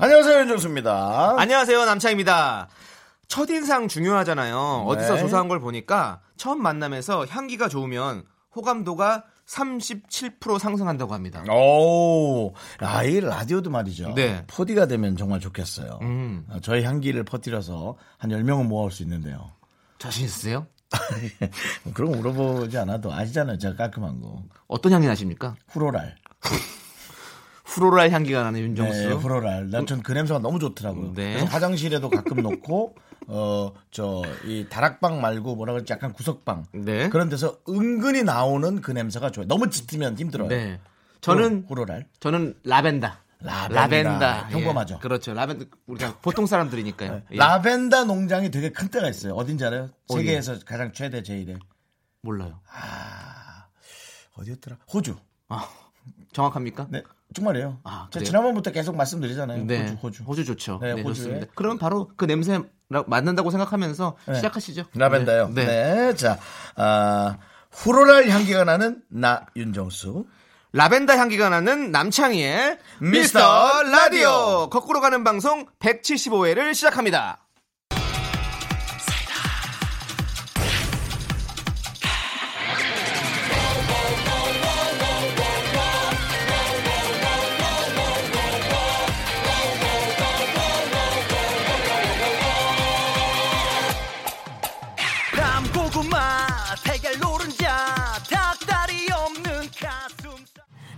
안녕하세요 윤정수입니다. 안녕하세요 남창입니다. 첫인상 중요하잖아요. 어디서 네. 조사한 걸 보니까 처음 만남에서 향기가 좋으면 호감도가 37% 상승한다고 합니다. 오, 아, 이 라디오도 말이죠. 네. 포디가 되면 정말 좋겠어요. 음. 어, 저희 향기를 퍼뜨려서 한 10명은 모아올 수 있는데요. 자신 있으세요? 그런 거 물어보지 않아도 아시잖아요. 제가 깔끔한 거. 어떤 향기 나십니까? 후로랄. 후로랄 향기가 나는 윤정수. 네, 후로랄. 난 전 그 냄새가 너무 좋더라고요. 네. 그래서 화장실에도 가끔 놓고, 어, 저, 이 다락방 말고 뭐라 그러지? 약간 구석방. 네. 그런 데서 은근히 나오는 그 냄새가 좋아요. 너무 짙으면 힘들어요. 네. 저는 후로랄. 저는 라벤더. 라벤더. 평범하죠. 예. 그렇죠. 라벤더 우리 가 보통 사람들이니까요. 예. 라벤더 농장이 되게 큰 데가 있어요. 어딘지 알아요? 어디요? 세계에서 가장 최대 제일에. 몰라요. 어디였더라? 호주. 아, 정확합니까? 네, 정말이에요. 아, 제가? 지난번부터 계속 말씀드리잖아요. 네. 호주, 호주. 좋죠. 네, 네. 좋습니다. 그러면 바로 그 냄새 맞는다고 생각하면서 네. 시작하시죠. 라벤더요. 네. 네. 네. 자, 아, 후로랄 향기가 나는 나 윤정수. 라벤더 향기가 나는 남창희의 미스터 라디오 거꾸로 가는 방송 175회를 시작합니다.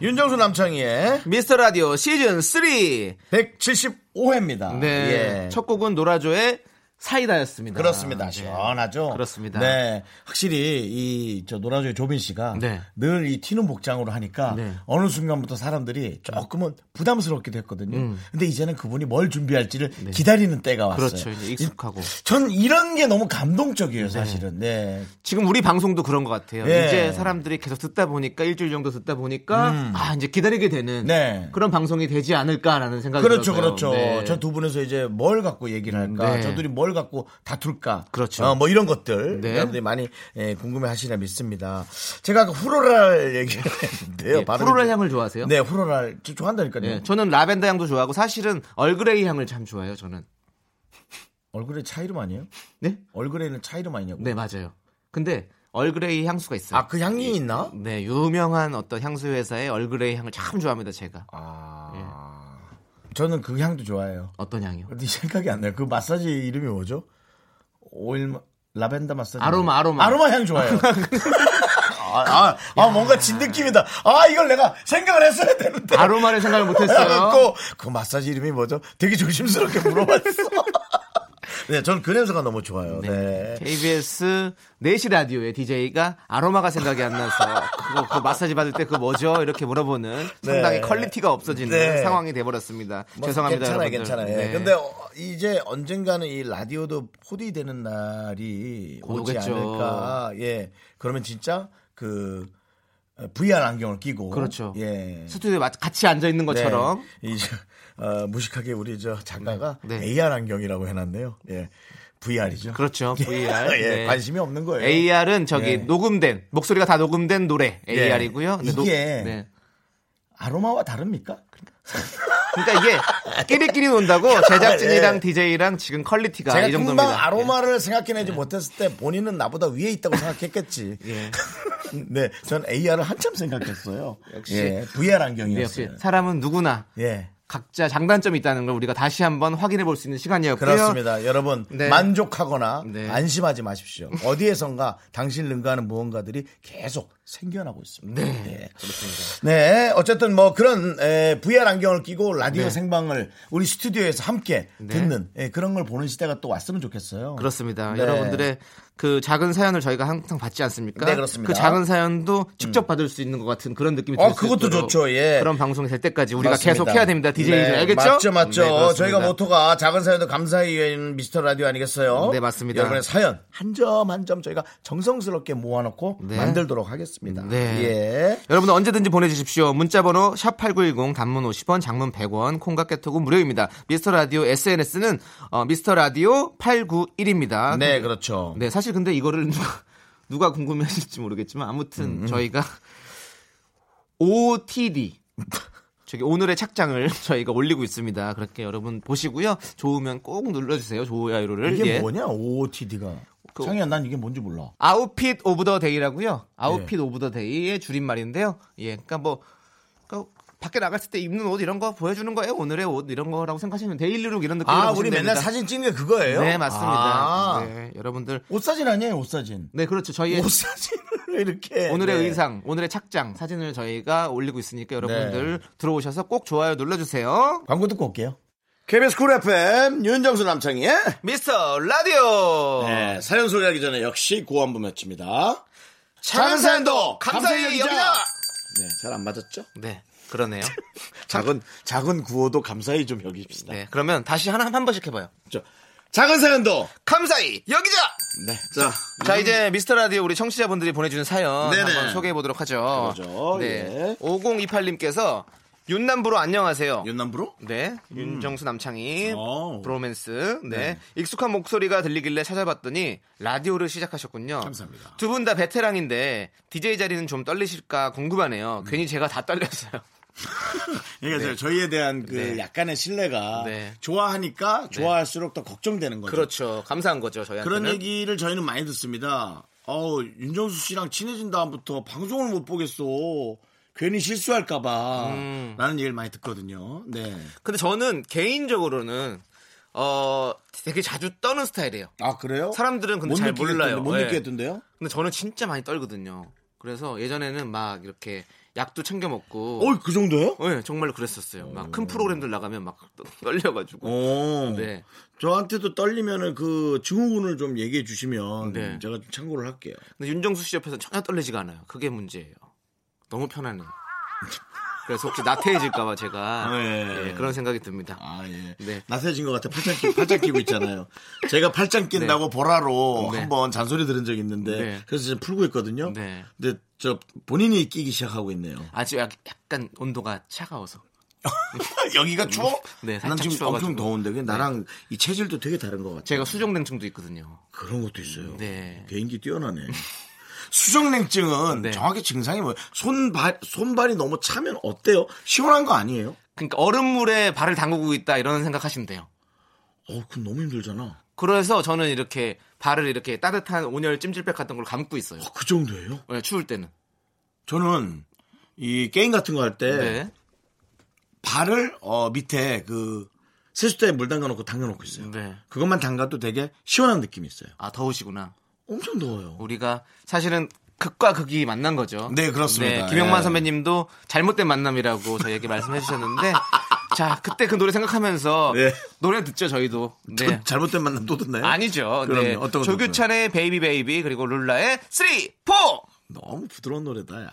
윤정수 남창희의 미스터 라디오 시즌 3. 175회입니다. 네. 첫 곡은 노라조의 사이다였습니다. 예. 그렇습니다. 네. 시원하죠. 그렇습니다. 네, 확실히 이 저 노라조의 조빈 씨가 네. 늘이 튀는 복장으로 하니까 네. 어느 순간부터 사람들이 조금은 부담스럽기도 했거든요. 음. 근데 이제는 그분이 뭘 준비할지를 기다리는 때가 왔어요. 그렇죠. 익숙하고. 전 이런 게 너무 감동적이에요, 사실은. 네. 지금 우리 방송도 그런 것 같아요. 예. 이제 사람들이 계속 듣다 보니까 일주일 정도 듣다 보니까 아 이제 기다리게 되는 음. 네. 그런 방송이 되지 않을까라는 생각이 그렇죠, 들어서요. 그렇죠. 네. 저두 분에서 이제 뭘 갖고 얘기를 할까, 네. 저들이 뭘 갖고 다툴까, 그렇죠. 어, 뭐 이런 것들 네. 여러분들이 많이 예, 궁금해하시나 믿습니다. 제가 아까 floral 얘기를 했는데요. 예, 좀- 향을 좋아하세요? 네, floral 저 좋아한다니까요. 예, 저는 라벤더 향도 좋아하고 사실은 얼그레이 향을 참 좋아해요. 저는. 얼그레이 차 이름 아니에요? 네? 얼그레이는 차 이름 아니냐고? 네 맞아요. 근데 얼그레이 향수가 있어요. 아, 그 향이 있나? 네 유명한 어떤 향수 회사의 얼그레이 향을 참 좋아합니다. 제가 아, 저는 그 향도 좋아해요. 어떤 향이요? 근데 생각이 안 나요. 그 마사지 이름이 뭐죠? 오일 마- 라벤더 마사지. 아로마, 아로마. 아로마 향 좋아해요. 아, 아, 아, 뭔가 진 느낌이다. 아, 이걸 내가 생각을 했어야 되는데. 아로마를 생각을 못했어요. 그, 그 마사지 이름이 뭐죠? 되게 조심스럽게 물어봤어. 네, 저는 그 냄새가 너무 좋아요. 네. KBS 4시 라디오의 DJ가 아로마가 생각이 안 나서 그거 그 마사지 받을 때 그거 뭐죠? 이렇게 물어보는 상당히 네. quality가 없어지는 네. 상황이 돼버렸습니다. 뭐 죄송합니다. 괜찮아요, 여러분들. 괜찮아요. 네. 근데 어, 이제 언젠가는 이 라디오도 포디 되는 날이 곧 오지 오겠죠. 않을까. 예. 그러면 진짜 그 어, VR 안경을 끼고 그렇죠. 예. 스튜디오에 마- 같이 앉아 있는 것처럼 네. 이제 어, 무식하게 우리 저 작가가 네. 네. AR 안경이라고 해놨네요. 예. VR이죠. 그렇죠. VR. 예, 네. 관심이 없는 거예요. AR은 저기 예. 녹음된 목소리가 다 녹음된 노래 예. AR이고요. 이게 아로마와 다릅니까? 그러니까 이게 끼리끼리 논다고 제작진이랑 DJ랑 지금 quality가 제가 이 금방 정도입니다. 아로마를 생각해내지 못했을 때 본인은 나보다 위에 있다고 생각했겠지. 예. 네, 전 AR을 한참 생각했어요. 역시. 예, VR 네, 안경이었어요. 역시 사람은 누구나 예, 각자 장단점이 있다는 걸 우리가 다시 한번 확인해 볼 수 있는 시간이었고요. 그렇습니다. 여러분 네. 만족하거나 네. 안심하지 마십시오. 어디에선가 당신 능가하는 무언가들이 계속 생겨나고 있습니다. 네, 예. 그렇습니다. 네, 어쨌든 뭐 그런 에, VR 안경을 끼고 라디오 네. 생방을 우리 스튜디오에서 함께 듣는 예, 그런 걸 보는 시대가 또 왔으면 좋겠어요. 그렇습니다. 네. 여러분들의 그 작은 사연을 저희가 항상 받지 않습니까? 네, 그렇습니다. 그 작은 사연도 직접 받을 수 있는 것 같은 그런 느낌이 어, 들수 그것도 좋죠, 예. 그런 방송이 될 때까지 우리가 맞습니다. 계속 해야 됩니다. DJ들 네, 알겠죠? 맞죠, 맞죠. 네. 저희가 모토가 작은 사연도 여는 미스터 라디오 아니겠어요? 네, 맞습니다. 여러분의 사연 한점 한 점 저희가 정성스럽게 모아놓고 네. 만들도록 하겠습니다. 네. 예. 여러분들 언제든지 보내주십시오. 문자번호 샵 8910 단문 50원 장문 100원 콩과 깨톡은 무료입니다. 미스터 라디오 SNS는 어, 미스터 라디오 891입니다. 네, 그렇죠. 네, 사실 근데 이거를 누가, 누가 궁금해 하실지 모르겠지만 음, 아무튼 저희가 OOTD 저기 오늘의 착장을 저희가 올리고 있습니다. 그렇게 여러분 보시고요. 좋으면 꼭 눌러주세요. 좋아요를. 이게 예. 뭐냐, OOTD가. 그- 창이야, 난 이게 뭔지 몰라. outfit of the day라고요. 예. outfit of the day의 줄임말인데요. 예, 그러니까 뭐 밖에 나갔을 때 입는 옷 이런 거 보여주는 거예요. 오늘의 옷 이런 거라고 생각하시면 daily look 이런 느낌으로 아, 우리 맨날 됩니다. 사진 찍는 게 그거예요? 네, 맞습니다. 아. 네, 여러분들 옷 사진 아니에요, 옷 사진. 네, 그렇죠. 저희의 옷 사진을 이렇게. 오늘의 네. 의상, 오늘의 착장 사진을 저희가 올리고 있으니까 여러분들 들어오셔서 꼭 좋아요 눌러 주세요. 광고 듣고 올게요. KBS 쿨 FM 윤정수 남창희의 미스터 라디오. 네, 사연 소개하기 전에 역시. 작은 사연도 감사히 여기자. 여기자. 네, 잘 안 맞았죠? 네, 그러네요. 작은 작은 구호도 감사히 좀 여깁시다. 네, 그러면 다시 하나 한 번씩 해봐요. 저, 작은 사연도 감사히 여기자. 네, 자, 자 이제 미스터 라디오 우리 청취자분들이 보내주는 사연 네네. 한번 소개해 보도록 하죠. 그러죠, 네. 예. 5028님께서 윤남부로 안녕하세요. 윤남부로? 네, 윤정수 남창희 오. 브로맨스. 네. 네. 익숙한 목소리가 들리길래 찾아봤더니 라디오를 시작하셨군요. 감사합니다. 두 분 다 베테랑인데 DJ 자리는 좀 떨리실까 궁금하네요. 괜히 제가 다 떨렸어요. 그러니까 저희에 대한 그 네. 약간의 신뢰가 네. 좋아하니까 좋아할수록 더 걱정되는 거죠. 그렇죠. 감사한 거죠 저희한테는. 그런 얘기를 저희는 많이 듣습니다. 어우, 윤정수 씨랑 친해진 다음부터 방송을 못 보겠어. 괜히 실수할까봐. 음. 라는 얘기를 많이 듣거든요. 네. 근데 저는 개인적으로는 어 되게 자주 떠는 스타일이에요. 아, 그래요? 사람들은 근데 못잘 몰라요. 못 네. 느끼겠던데요? 근데 저는 진짜 많이 떨거든요. 그래서 예전에는 막 이렇게 약도 챙겨 먹고 어, 그 정도예요? 네, 정말로 그랬었어요. 막 큰 프로그램들 나가면 막 떨려가지고. 어. 네. 저한테도 떨리면은 그 증후군을 좀 얘기해 주시면 네. 제가 좀 참고를 할게요. 근데 윤정수 씨 옆에서 전혀 떨리지가 않아요. 그게 문제예요. 너무 편하네요. 그래서 혹시 나태해질까봐 제가 네. 예, 그런 생각이 듭니다. 아, 예. 네. 나세진 것 같아. 팔짱, 끼, 팔짱 끼고 있잖아요. 제가 팔짱 낀다고 보라로 네. 한번 잔소리 들은 적이 있는데 네. 그래서 지금 풀고 있거든요. 네. 근데 저 본인이 끼기 시작하고 있네요. 아직 약- 약간 온도가 차가워서. 여기가 추워? 네, 난 지금 추워가지고. 엄청 더운데 나랑 이 체질도 되게 다른 것 같아요. 제가 수족냉증도 있거든요. 그런 것도 있어요. 네. 개인기 뛰어나네. 수족냉증은 네. 정확히 증상이 뭐예요? 손발 손발이 너무 차면 어때요? 시원한 거 아니에요? 그러니까 얼음물에 발을 담그고 있다 이런 생각하시면 돼요. 어, 그건 너무 힘들잖아. 그래서 저는 이렇게 발을 이렇게 따뜻한 온열 찜질백 같은 걸 감고 있어요. 어, 그 정도예요? 네, 추울 때는. 저는 이 게임 같은 거 할때 네. 발을 어 밑에 그 세숫대에 물 담가 놓고 담가 놓고 있어요. 네. 그것만 담가도 되게 시원한 느낌이 있어요. 아 더우시구나. 엄청 더워요. 우리가 사실은 극과 극이 만난 거죠. 네, 그렇습니다. 김영만 예. 선배님도 잘못된 만남이라고 저희에게 말씀해 주셨는데 자 그때 그 노래 생각하면서 네. 노래 듣죠 저희도. 네. 그 잘못된 만남 또 듣나요? 아니죠. 그럼요. 네. 어떤 거 조규찬의 Baby Baby 그리고 룰라의 3, 4. 너무 부드러운 노래다, 야.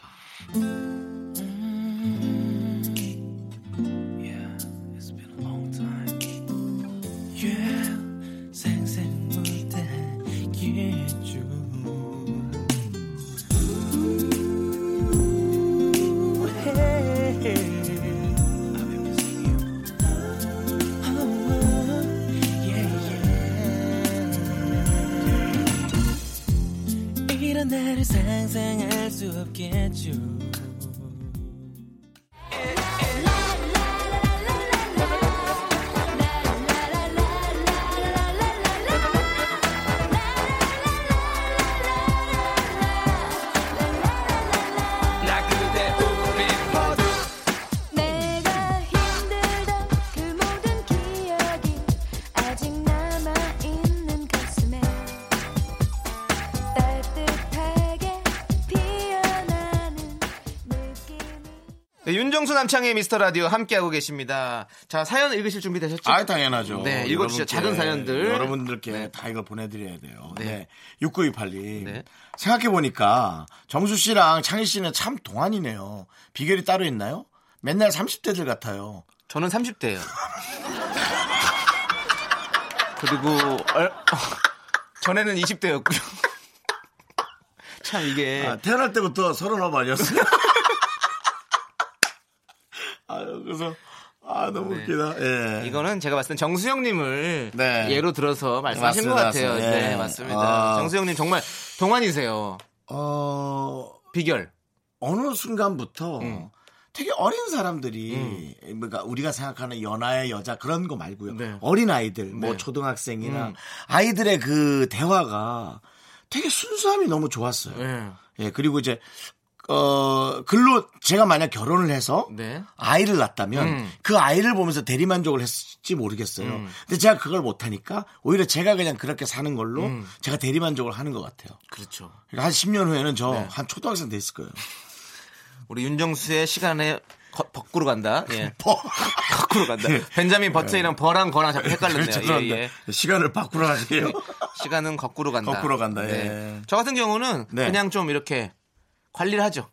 나를 상상할 수 없겠죠 윤정수 남창의 미스터 라디오 함께하고 계십니다. 자, 사연 읽으실 준비 되셨죠? 아, 당연하죠. 네, 읽어주시죠. 작은 사연들. 여러분들께 네. 다 이걸 보내드려야 돼요. 네. 네. 6928님. 네. 생각해보니까 정수 씨랑 창희 씨는 참 동안이네요. 비결이 따로 있나요? 맨날 30대들 같아요. 저는 30대예요. 그리고 얼- 전에는 20대였고요. 참 이게 아, 태어날 때부터 서른아홉 아니었어요? 아유, 그래서, 아, 너무 네. 웃기다. 예. 이거는 제가 봤을 땐 정수영님을 네. 예로 들어서 말씀하신 맞습니다, 것 같아요. 네, 예. 맞습니다. 아. 정수영님 정말 동안이세요. 어, 비결. 어느 순간부터 음. 되게 어린 사람들이 그러니까 우리가 생각하는 연하의 여자 그런 거 말고요. 네. 어린 아이들, 뭐 네. 초등학생이나 음. 아이들의 그 대화가 되게 순수함이 너무 좋았어요. 네. 예, 그리고 이제 어 글로 제가 만약 결혼을 해서 네. 아이를 낳았다면 음. 그 아이를 보면서 대리만족을 했을지 모르겠어요. 음. 근데 제가 그걸 못하니까 오히려 제가 그냥 그렇게 사는 걸로 음. 제가 대리만족을 하는 것 같아요. 그렇죠. 그러니까 한 10년 후에는 저 네. 한 초등학생 됐을 거예요. 우리 윤정수의 시간에 거, 거꾸로 간다. 예. 버- 거꾸로 간다. 벤자민 버튼이랑 버랑 거랑 자꾸 헷갈렸네요. 그렇죠. 예, 죄송합니다. 예. 시간을 바꾸러 하세요. 시간은 거꾸로 간다. 거꾸로 간다, 예. 네. 저 같은 경우는 네. 그냥 좀 이렇게 관리를 하죠.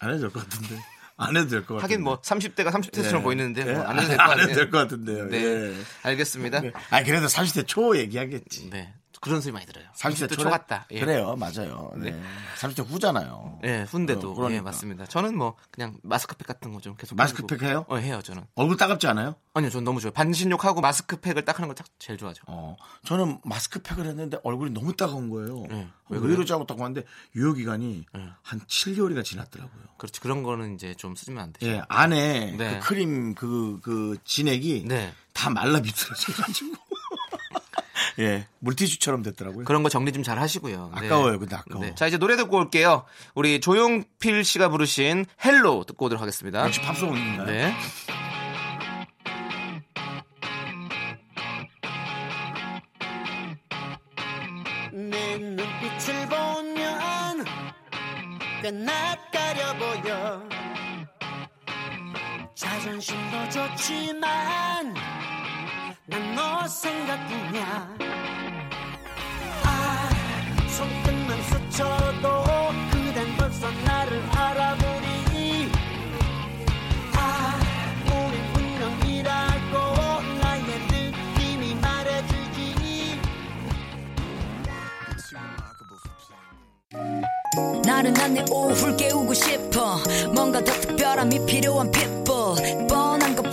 안 해도 될 것 같은데. 안 해도 될 것 같은데. 하긴 뭐 30대가 30대처럼 예. 보이는데 예, 뭐안 해도 될것안 해도 같아요. 될것 같은데요. 네. 예. 알겠습니다. 네. 아니 그래도 30대 초 얘기하겠지. 네. 그런 소리 많이 들어요. 30대 30대 초초 같다. 예. 그래요, 맞아요. 네. 30대 후잖아요. 예, 훈데도 어, 그러니까. 예, 맞습니다. 저는 뭐 그냥 마스크팩 같은 거 좀 계속 마스크팩. 해요? 어, 해요, 저는. 얼굴 따갑지 않아요? 아니요, 저는 너무 좋아요. 반신욕하고 마스크팩을 딱 하는 걸 딱 제일 좋아하죠. 어, 저는 마스크팩을 했는데 얼굴이 너무 따가운 거예요. 네. 왜왜 그래요? 의로 짜고 따가운데 유효 기간이 네. 한 7개월이가 지났더라고요. 그렇지. 그런 거는 이제 좀 쓰면 안 되죠. 예, 안에 네. 그 크림 그, 그 진액이 네. 다 말라 비틀어져가지고. 예, 물티슈처럼 됐더라고요. 그런 거 정리 좀 잘 하시고요. 네. 아까워요, 근데 아까워. 자, 이제 노래 듣고 올게요. 우리 조용필 씨가 부르신 Hello 듣고 오도록 하겠습니다. 역시 팝송인가요? 네. 내 눈빛을 보면 꽤 낯가려 보여 자존심도 좋지만 난 너 생각뿐이야. 아 손끝만 스쳐도 그댄 벌써 나를 알아보리 아 우린 운명이라고 나의 느낌이 말해주지. 나른한 내 오후를 깨우고 싶어. 뭔가 더 특별함이 필요한 people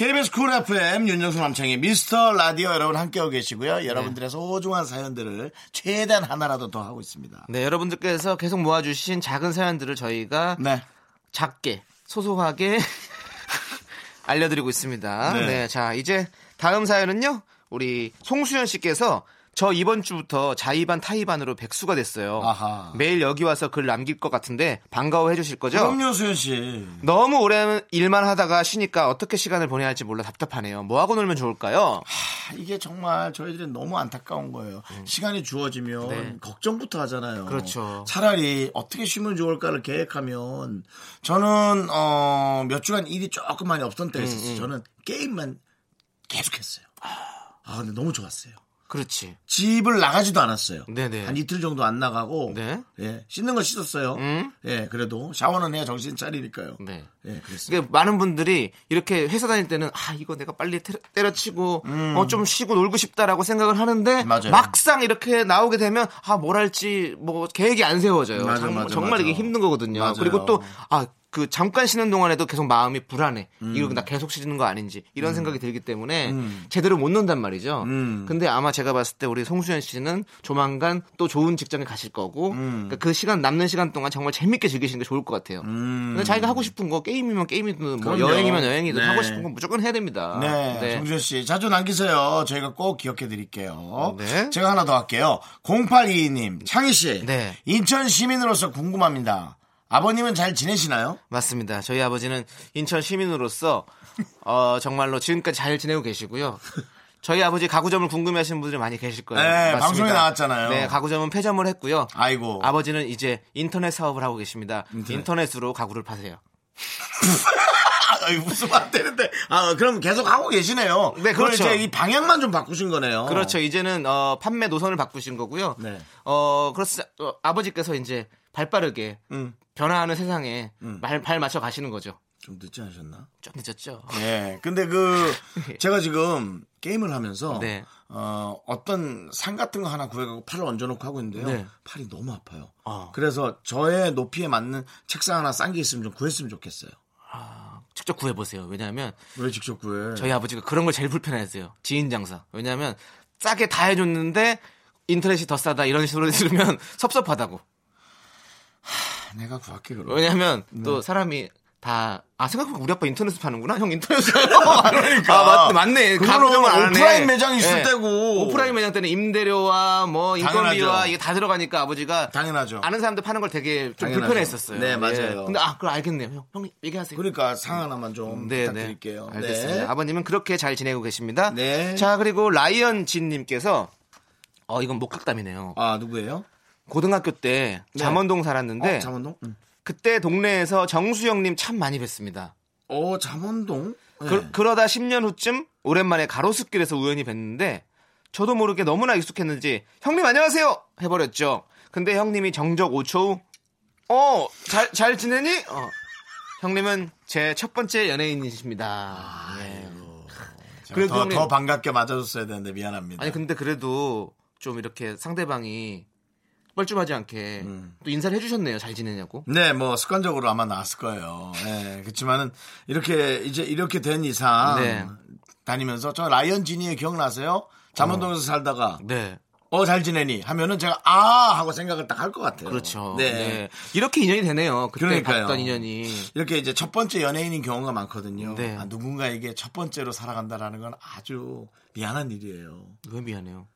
KBS 쿨 FM 윤정수 남창희 미스터 라디오 여러분 함께하고 계시고요. 여러분들의 소중한 사연들을 최대한 하나라도 더 하고 있습니다. 네, 여러분들께서 계속 모아주신 작은 사연들을 저희가 네. 작게 소소하게 알려드리고 있습니다. 네. 네. 자 이제 다음 사연은요. 우리 송수연 씨께서 저 이번 주부터 자의반 타의반으로 백수가 됐어요. 아하. 매일 여기 와서 글 남길 것 같은데 반가워해 주실 거죠? 그럼요, 수현 씨. 너무 오래 일만 하다가 쉬니까 어떻게 시간을 보내야 할지 몰라 답답하네요. 뭐 하고 놀면 좋을까요? 하, 이게 정말 저희들이 너무 안타까운 거예요. 시간이 주어지면 네. 걱정부터 하잖아요. 그렇죠. 차라리 어떻게 쉬면 좋을까를 계획하면 저는 어, 몇 주간 일이 조금 많이 없던 때가 음, 있었어요. 저는 게임만 계속했어요. 아 근데 너무 좋았어요. 그렇지. 집을 나가지도 않았어요. 네네. 한 이틀 정도 안 나가고 네. 예, 씻는 건 씻었어요. 음. 예, 그래도 샤워는 해야 정신 차리니까요. 네. 예, 그랬어요. 이게 많은 분들이 이렇게 회사 다닐 때는 아 이거 내가 빨리 테- 때려치고 어좀 쉬고 놀고 싶다라고 생각을 하는데 음. 맞아요. 막상 이렇게 나오게 되면 아 뭘 할지 뭐 계획이 안 세워져요. 맞아, 정, 맞아, 정말 맞아. 이게 힘든 거거든요. 맞아요. 그리고 또 아 그 잠깐 쉬는 동안에도 계속 마음이 불안해. 이거 나 계속 쉬는 거 아닌지 이런 생각이 들기 때문에 제대로 못 논단 말이죠. 음. 근데 아마 제가 봤을 때 우리 송수현 씨는 조만간 또 좋은 직장에 가실 거고 음. 그러니까 그 시간 남는 시간 동안 정말 재밌게 즐기시는 게 좋을 것 같아요. 음. 근데 자기가 하고 싶은 거 게임이면 게임이든 뭐. 여행이면 여행이든 네. 하고 싶은 건 무조건 해야 됩니다. 네, 정준 씨 자주 남기세요. 저희가 꼭 기억해 드릴게요. 네. 제가 하나 더 할게요. 0822님, 창희 씨, 네. 인천 시민으로서 궁금합니다. 아버님은 잘 지내시나요? 맞습니다. 저희 아버지는 인천 시민으로서 어, 정말로 지금까지 잘 지내고 계시고요. 저희 아버지 가구점을 궁금해하시는 분들이 많이 계실 거예요. 네, 맞습니다. 방송에 나왔잖아요. 네, 가구점은 폐점을 했고요. 아이고. 아버지는 이제 인터넷 사업을 하고 계십니다. 인터넷. 으로 가구를 파세요. 아, 웃으면 안 되는데. 아, 그럼 계속 하고 계시네요. 네, 그렇죠. 이제 이 방향만 좀 바꾸신 거네요. 그렇죠. 이제는 어, 판매 노선을 바꾸신 거고요. 네. 어, 그렇습 어, 아버지께서 이제 발빠르게 음. 변화하는 세상에 발, 발 맞춰 가시는 거죠. 좀 늦지 않으셨나? 좀 늦었죠. 네. 근데 그, 제가 지금 게임을 하면서, 네. 어, 어떤 상 같은 거 하나 구해가고 팔을 얹어놓고 하고 있는데요. 네. 팔이 너무 아파요. 어. 그래서 저의 높이에 맞는 책상 하나 싼 게 있으면 좀 구했으면 좋겠어요. 직접 구해보세요. 왜냐하면 왜 직접 구해? 저희 아버지가 그런 걸 제일 불편해하세요. 지인 장사. 왜냐하면 싸게 다 해줬는데 인터넷이 더 싸다 이런 식으로 들으면 섭섭하다고. 내가 구할게, 그럼. 왜냐하면 네. 또 사람이 다, 아, 생각해보면 우리 아빠 인터넷 파는구나? 형 인터넷 사요? 그러니까. 아, 맞, 맞네. 하네. 오프라인 매장이 있을 예. 때고. 오프라인 매장 때는 임대료와 뭐 인건비와. 이게 다 들어가니까 아버지가 당연하죠. 아는 사람들 파는 걸 되게 좀. 불편해 했었어요. 네, 맞아요. 근데 아, 그걸 알겠네요. 형, 형 얘기하세요. 그러니까 상 하나만 좀 네, 부탁드릴게요. 네. 알겠습니다. 네. 아버님은 그렇게 잘 지내고 계십니다. 네. 자, 그리고 라이언 진님께서 어, 이건 목각담이네요. 아, 누구예요? 고등학교 때 네. 잠원동 살았는데 어, 잠원동? 응. 그때 동네에서 정수영님 참 많이 뵀습니다. 어, 잠원동? 네. 그, 그러다 10년 후쯤 오랜만에 가로수길에서 우연히 뵀는데 저도 모르게 너무나 익숙했는지 형님 안녕하세요 해버렸죠. 근데 형님이 정적 5초 후 어, 잘, 잘 지내니? 어. 형님은 제 첫 번째 연예인이십니다. 네. 제가 그래도 더, 형님- 더 반갑게 맞아줬어야 되는데 미안합니다. 아니 근데 그래도 좀 이렇게 상대방이 뻘쭘하지 않게 음. 또 인사를 해주셨네요. 잘 지내냐고. 네, 뭐 습관적으로 아마 나왔을 거예요. 네, 그렇지만은 이렇게 이제 이렇게 된 이상 네. 다니면서 저 라이언 지니에 기억나세요? 잠원동에서 살다가 네, 어 잘 지내니 하면은 제가 아 하고 생각을 딱 할 것 같아요. 그렇죠. 네. 네. 이렇게 인연이 되네요. 그때 그러니까요. 인연이. 이렇게 이제 첫 번째 연예인인 경우가 많거든요. 네. 아, 누군가에게 첫 번째로 살아간다라는 건 아주 미안한 일이에요. 왜 미안해요.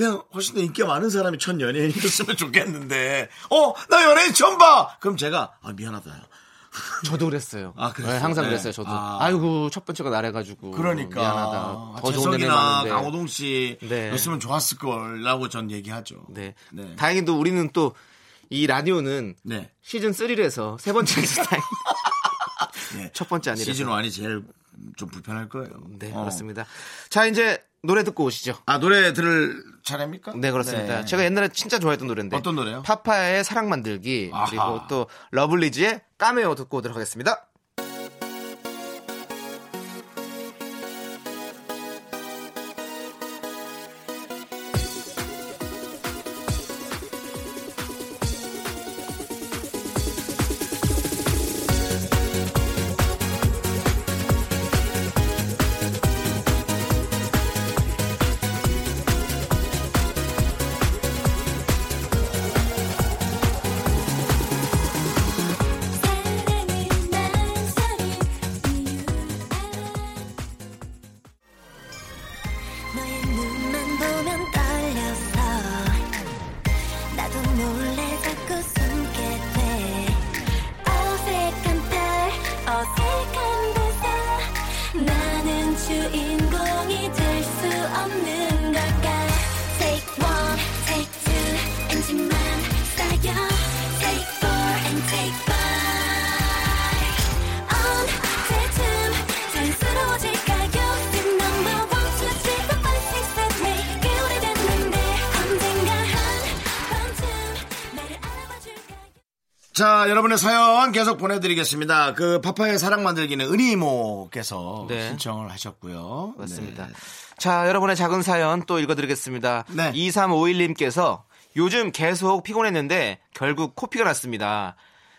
그냥 훨씬 더 인기가 많은 사람이 첫 연예인이었으면 좋겠는데, 어, 나 연예인 처음 봐! 그럼 제가, 아, 미안하다. 저도 그랬어요. 아, 그랬어요? 네, 항상 네. 그랬어요. 저도. 아. 아. 이고 첫 번째가 나래가지고. 그러니까. 미안하다. 아, 더 좋은 연예인 재석이나. 강호동 씨, 네. 였으면 좋았을 걸라고 전 얘기하죠. 네. 네. 다행히도 우리는 또 이 라디오는 네. 시즌 3에서 세 번째 스타일. 네. 첫 번째 아니라서. 시즌 1이 제일 좀 불편할 거예요. 네, 어. 그렇습니다. 자, 이제 노래 듣고 오시죠. 아, 노래 들을 차례입니까? 네, 그렇습니다. 네. 제가 옛날에 진짜 좋아했던 노래인데. 어떤 노래요? 파파의 사랑 만들기. 아하. 그리고 또 러블리즈의 까메오 듣고 오도록 하겠습니다. 자, 여러분의 사연 계속 보내드리겠습니다. 그 파파의 사랑 만들기는 은희모께서 네. 신청을 하셨고요. 맞습니다. 네. 자, 여러분의 작은 사연 또 읽어드리겠습니다. 네. 2351님께서 요즘 계속 피곤했는데 결국 코피가 났습니다.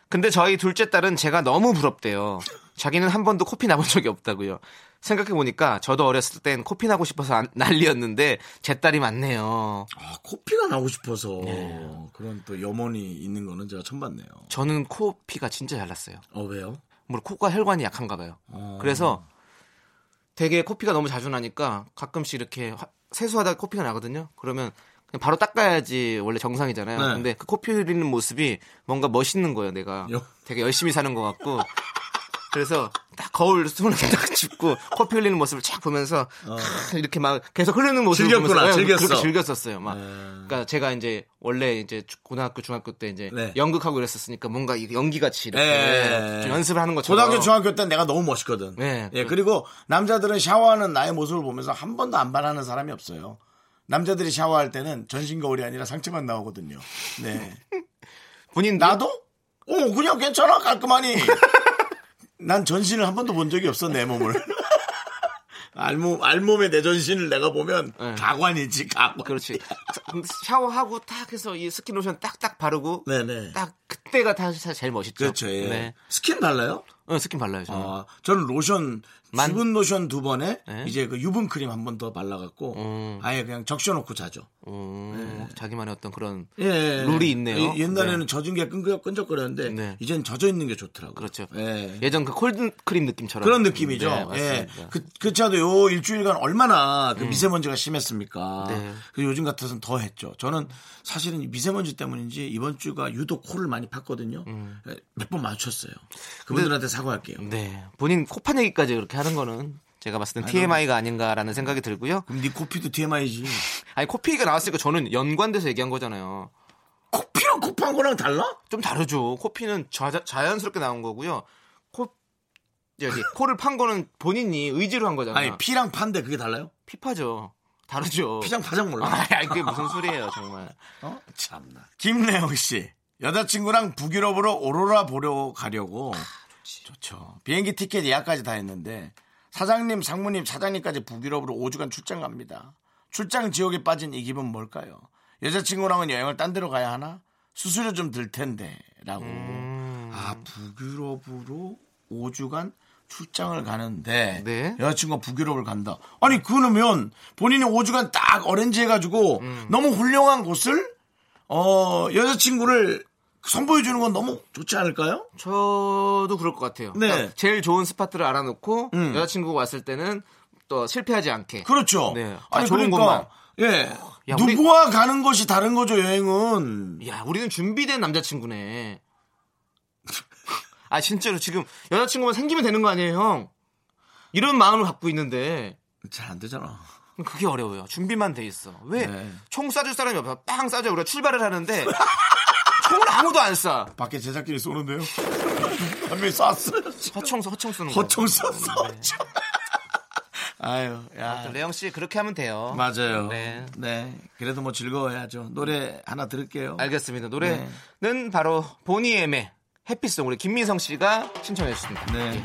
근데 저희 둘째 딸은 제가 너무 부럽대요. 자기는 한 번도 코피 나본 적이 없다고요. 생각해보니까 저도 어렸을 땐 코피 나고 싶어서 안- 난리였는데 제 딸이 많네요. 아, 코피가 나고 싶어서 네. 그런 또 염원이 있는 거는 제가 처음 봤네요. 저는 코피가 진짜 잘 났어요. 어, 왜요? 뭐 코가 혈관이 약한가 봐요. 어. 그래서 되게 코피가 너무 자주 나니까 가끔씩 이렇게 화- 세수하다 코피가 나거든요. 그러면 그냥 바로 닦아야지 원래 정상이잖아요. 네. 근데 그 코피 흘리는 모습이 뭔가 멋있는 거예요. 내가 요. 되게 열심히 사는 것 같고. 그래서 딱 거울 손을 딱 짚고 코피 흘리는 모습을 쫙 보면서 크, 이렇게 막 계속 흐르는 모습을 어. 즐겼구나, 보면서 즐겼어. 그렇게 즐겼었어요. 막 네. 그러니까 제가 이제 원래 이제 고등학교 중학교 때 이제 네. 연극하고 이랬었으니까 뭔가 이 연기 같이 이렇게 네. 좀 연습을 하는 것처럼 고등학교, 중학교 때 내가 너무 멋있거든. 네. 예, 그리고 남자들은 샤워하는 나의 모습을 보면서 한 번도 안 반하는 사람이 없어요. 남자들이 샤워할 때는 전신 거울이 아니라 상체만 나오거든요. 네. 본인 나도? 어, 그냥 괜찮아, 깔끔하니. 난 전신을 한 번도 본 적이 없어, 내 몸을. 알몸, 알몸의 내 전신을 내가 보면 네. 가관이지, 가관. 그렇지. 샤워하고 딱 해서 이 스킨 로션 딱딱 바르고 네네. 딱 그때가 사실 제일 멋있죠. 그렇죠, 예. 네. 스킨 발라요? 어, 스킨 발라요, 저는. 아, 저는 로션, 만- 수분 로션 두 번에 네. 이제 그 유분 크림 한 번 더 발라갖고 음. 아예 그냥 적셔놓고 자죠. 음, 자기만의 어떤 그런 예. 룰이 있네요. 예, 옛날에는 네. 젖은 게 끈적, 끈적거렸는데 네. 이젠 젖어 있는 게 좋더라고요. 그렇죠. 예. 예전 그 콜드 크림 느낌처럼 그런 느낌이죠. 네, 예. 맞습니다. 그, 그렇지않아도 요 일주일간 얼마나 그 미세먼지가 심했습니까. 네. 그 요즘 같아서는 더 했죠. 저는 사실은 이 미세먼지 때문인지 이번 주가 유독 코를 많이 팠거든요. 몇번 마주쳤어요. 그분들한테 사과할게요. 네. 본인 코판 얘기까지 그렇게 하는 거는 제가 봤을 땐 TMI가 아닌가라는 생각이 들고요. 그럼 네 코피도 TMI지. 아니 코피가 나왔으니까 저는 연관돼서 얘기한 거잖아요. 코피랑 코판 거랑 달라? 좀 다르죠. 코피는 자, 자연스럽게 나온 거고요. 코 여기 코를 판 거는 본인이 의지로 한 거잖아요. 아니 피랑 판데 그게 달라요? 피파죠. 다르죠. 피장 파장 몰라. 아, 아니, 그게 무슨 소리예요, 정말. 어? 참나. 김래영 씨. 여자친구랑 북유럽으로 오로라 보러 가려고. 좋죠. 비행기 티켓 예약까지 다 했는데 사장님, 상무님, 사장님까지 북유럽으로 5주간 출장 갑니다. 출장 지옥에 빠진 이 기분 뭘까요? 여자친구랑은 여행을 딴 데로 가야 하나? 수수료 좀 들 텐데. 라고. 아, 북유럽으로 5주간 출장을 가는데 네. 여자친구가 북유럽을 간다. 아니 그러면 본인이 5주간 딱 어렌지 해가지고 너무 훌륭한 곳을 어 여자친구를 선보여 주는 건 너무 좋지 않을까요? 저도 그럴 것 같아요. 네. 그러니까 제일 좋은 스팟들을 알아놓고 음. 여자친구가 왔을 때는 또 실패하지 않게. 그렇죠. 네. 다 아니 좋은 그러니까 예 야, 우리- 누구와 가는 것이 다른 거죠 여행은. 야, 우리는 준비된 남자친구네. 아, 진짜로 지금 여자친구만 생기면 되는 거 아니에요, 형? 이런 마음을 갖고 있는데 잘 안 되잖아. 그게 어려워요. 준비만 돼 있어. 왜? 네. 총 쏴줄 사람이 없어. 빵 쏴줘. 우리가 출발을 하는데 총을 아무도 안 쏴. 밖에 제작진이 쏘는데요. 한 명이 쐈어요. 허총 쏘, 허총 쏘는 거. 허총 쐈어. 아유, 야. 레영 씨 그렇게 하면 돼요. 맞아요. 네. 네. 그래도 뭐 즐거워야죠. 노래 하나 들을게요. 알겠습니다. 노래는 바로 보니엠의 해피송 우리 김민성 씨가 신청해 주셨습니다. 네.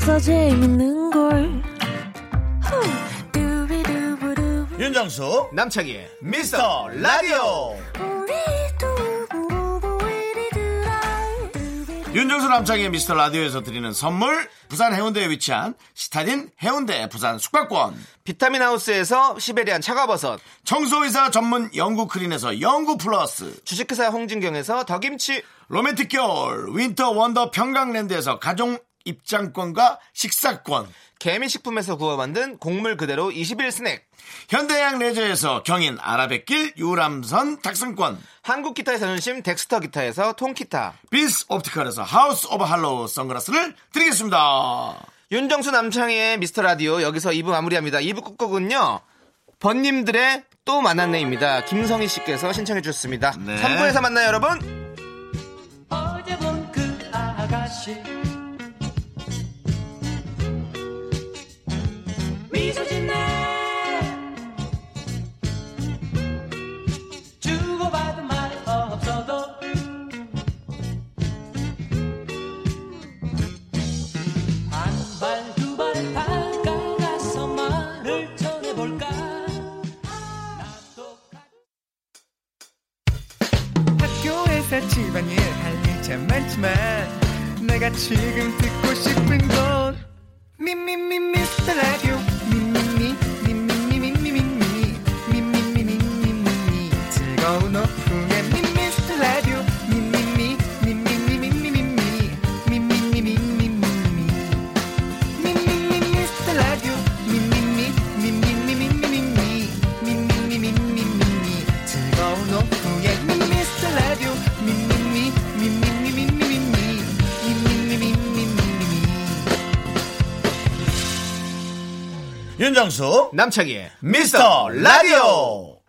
없어 재밌는 걸. 윤정수 남창희의 미스터 라디오. 윤정수 남창의 미스터 라디오에서 드리는 선물 부산 해운대에 위치한 시타딘 해운대 부산 숙박권 비타민 하우스에서 시베리안 차가버섯 청소이사 전문 영구 크린에서 영구 플러스 주식회사 홍진경에서 더김치 로맨틱 겨울 윈터 원더 평강랜드에서 가족 입장권과 식사권 개미식품에서 구워 만든 곡물 그대로 21 스낵 현대해양레저에서 경인 아라뱃길 유람선 탑승권 한국 기타의 자존심 덱스터 기타에서 통기타 비스 옵티컬에서 하우스 오브 할로우 선글라스를 드리겠습니다 윤정수 남창희의 미스터 라디오 여기서 2부 마무리합니다. 2부 끝곡은요. 번님들의 또 만났네입니다. 김성희 씨께서 신청해 주셨습니다. 네. 3부에서 만나요, 여러분. 어제 본 그 아가씨 짓네. 주고받은 윤정수 남창희의 미스터 라디오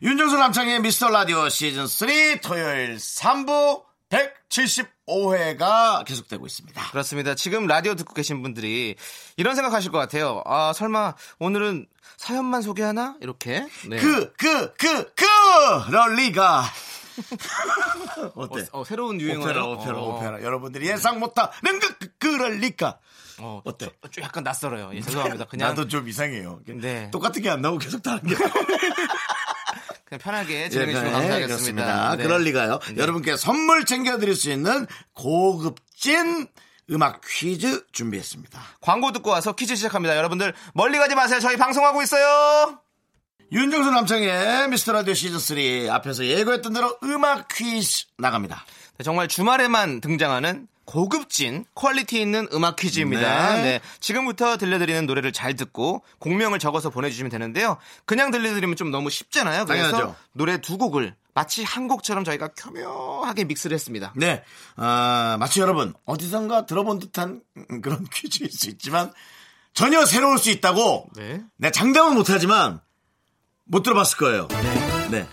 윤정수 남창의 미스터 라디오 시즌 3 토요일 3부 175회가 계속되고 있습니다. 그렇습니다. 지금 라디오 듣고 계신 분들이 이런 생각하실 것 같아요. 아 설마 오늘은 사연만 소개하나 이렇게. 네. 그, 그, 그, 그, 럴 리가. 어때? 어, 어, 새로운 유행어요. 오페라, 오페라, 어, 오페라. 여러분들이 예상 못하는 그, 그, 그럴리까. 어, 어때? 좀, 좀 약간 낯설어요. 예, 죄송합니다. 그냥 나도 좀 이상해요. 네. 똑같은 게 안 나오고 계속 다른 게. 그냥 편하게 진행해 주시면 네, 감사하겠습니다. 네. 그럴 리가요. 네. 여러분께 선물 챙겨드릴 수 있는 고급진 음악 퀴즈 준비했습니다. 광고 듣고 와서 퀴즈 시작합니다. 여러분들 멀리 가지 마세요. 저희 방송하고 있어요. 윤정수 남창의 미스터 라디오 시즌 3 앞에서 예고했던 대로 음악 퀴즈 나갑니다. 네, 정말 주말에만 등장하는 고급진 quality 있는 음악 퀴즈입니다. 네. 네. 지금부터 들려드리는 노래를 잘 듣고 곡명을 적어서 보내주시면 되는데요. 그냥 들려드리면 좀 너무 쉽잖아요. 그래서 당연하죠. 노래 두 곡을 마치 한 곡처럼 저희가 교묘하게 믹스를 했습니다. 네, 아, 마치 여러분 어디선가 들어본 듯한 그런 퀴즈일 수 있지만 전혀 새로울 수 있다고 네. 네, 장담은 못하지만 못 들어봤을 거예요. 네.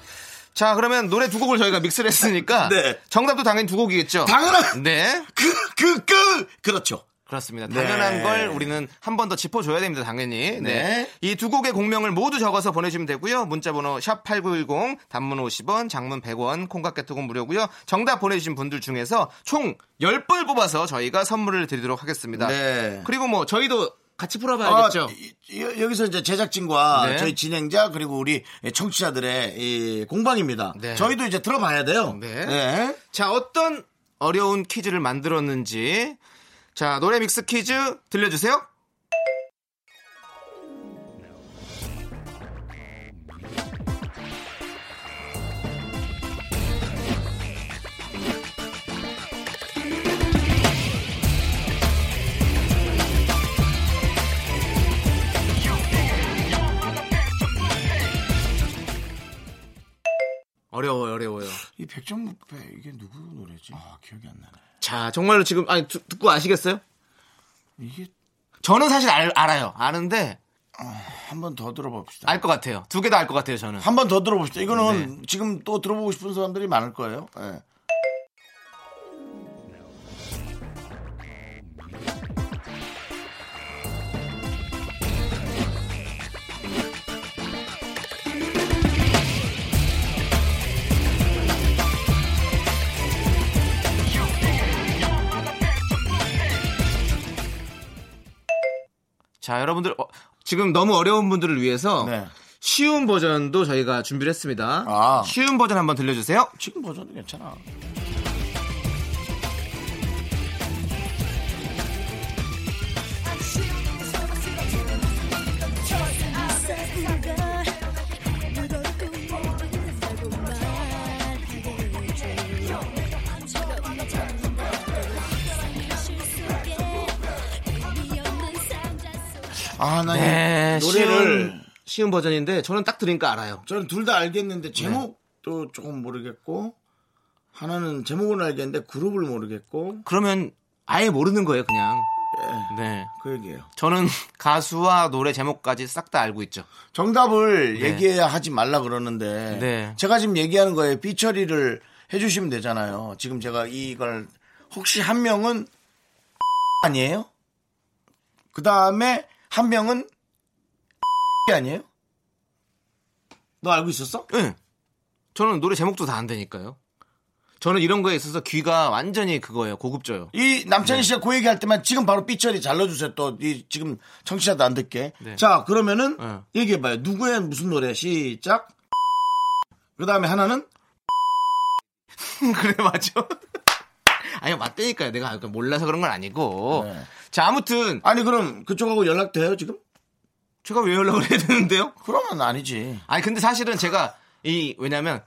자, 그러면 노래 두 곡을 저희가 믹스를 했으니까 네. 정답도 당연히 두 곡이겠죠. 당연한 네. 그, 그, 그, 그렇죠. 그렇습니다. 네. 당연한 걸 우리는 한 번 더 짚어줘야 됩니다. 당연히. 네. 네. 이 두 곡의 곡명을 모두 적어서 보내주시면 되고요. 문자번호 샵 #8910 단문 50원, 장문 100원, 콩깍개톡은 무료고요. 정답 보내주신 분들 중에서 총 10분 뽑아서 저희가 선물을 드리도록 하겠습니다. 네. 그리고 뭐 저희도 같이 풀어봐야겠죠. 아, 여기서 이제 제작진과 네. 저희 진행자 그리고 우리 청취자들의 이 공방입니다. 네. 저희도 이제 들어봐야 돼요. 네. 자, 어떤 어려운 퀴즈를 만들었는지. 자, 노래 믹스 퀴즈 들려주세요. 백점무패 이게 누구 노래지? 아 기억이 안 나네. 자, 정말로 지금, 아니, 두- 듣고 아시겠어요? 이게 저는 사실 알, 알아요. 아는데, 한번 더 들어봅시다. 알 것 같아요. 두 개 다 알 것 같아요, 저는. 한 번 더 들어봅시다. 이거는 네. 지금 또 들어보고 싶은 사람들이 많을 거예요. 예. 자, 여러분들, 어, 지금 너무 어려운 분들을 위해서 네. 쉬운 버전도 저희가 준비를 했습니다. 아. 쉬운 버전 한번 들려주세요. 지금 버전은 괜찮아. 아, 나 네, 이 노래를 쉬운, 쉬운 버전인데 저는 딱 들으니까 알아요. 저는 둘 다 알겠는데 제목도 조금 모르겠고 하나는 제목은 알겠는데 그룹을 모르겠고 그러면 아예 모르는 거예요, 그냥. 네. 그 얘기예요. 저는 가수와 노래 제목까지 싹 다 알고 있죠. 정답을 네. 얘기해야 하지 말라 그러는데 네. 제가 지금 얘기하는 거에 삐처리를 해 주시면 되잖아요. 지금 제가 이걸 혹시 한 명은 아니에요? 그 다음에 한 명은 아니에요? 너 알고 있었어? 네. 저는 노래 제목도 다 안 되니까요. 저는 이런 거에 있어서 귀가 완전히 그거예요. 고급져요. 이 네. 남창희 씨가 그 얘기 할 때만 지금 바로 삐처리 잘 넣어주세요. 또 이 지금 청취자도 안 듣게. 네. 자 그러면은 네. 얘기해봐요. 누구의 무슨 노래 시작. 그 다음에 하나는 그래 맞아. 아니 맞다니까요. 내가 아까 몰라서 그런 건 아니고. 네. 자 아무튼 아니 그럼 그쪽하고 연락돼요 지금? 제가 왜 연락을 해야 되는데요? 그러면 아니지. 아니 근데 사실은 제가 이 왜냐면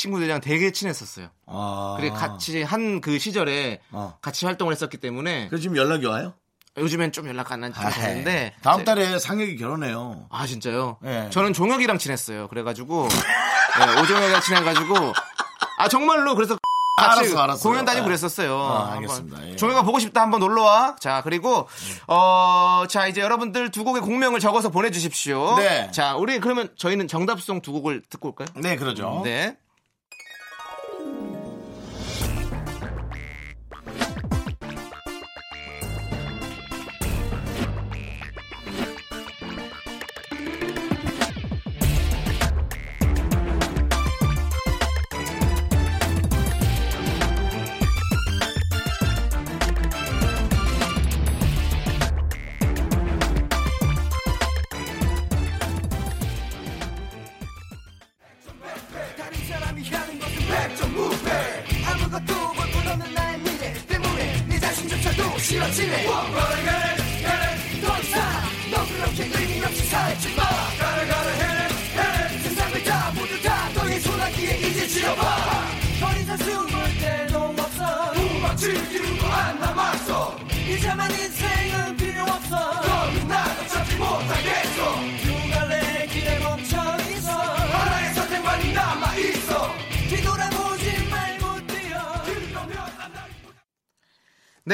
친구들이랑 되게 친했었어요. 아. 그리고 같이 한 그 시절에 어. 같이 활동을 했었기 때문에 그래서 지금 연락이 와요? 요즘엔 좀 연락 안 한지 좀 아이, 됐는데 다음 제- 달에 상혁이 결혼해요. 아 진짜요? 네. 저는 종혁이랑 친했어요. 그래가지고 네, 오종혁이랑 친해가지고 아 정말로 그래서 알았어, 알았어. 공연 다니고 네. 그랬었어요. 아. 알겠습니다. 예. 종혁아 보고 싶다 한번 놀러 와. 자 그리고 어자 이제 여러분들 두 곡의 공명을 적어서 보내주십시오. 네. 자 우리 그러면 저희는 정답송 두 곡을 듣고 올까요? 네 그러죠. 네.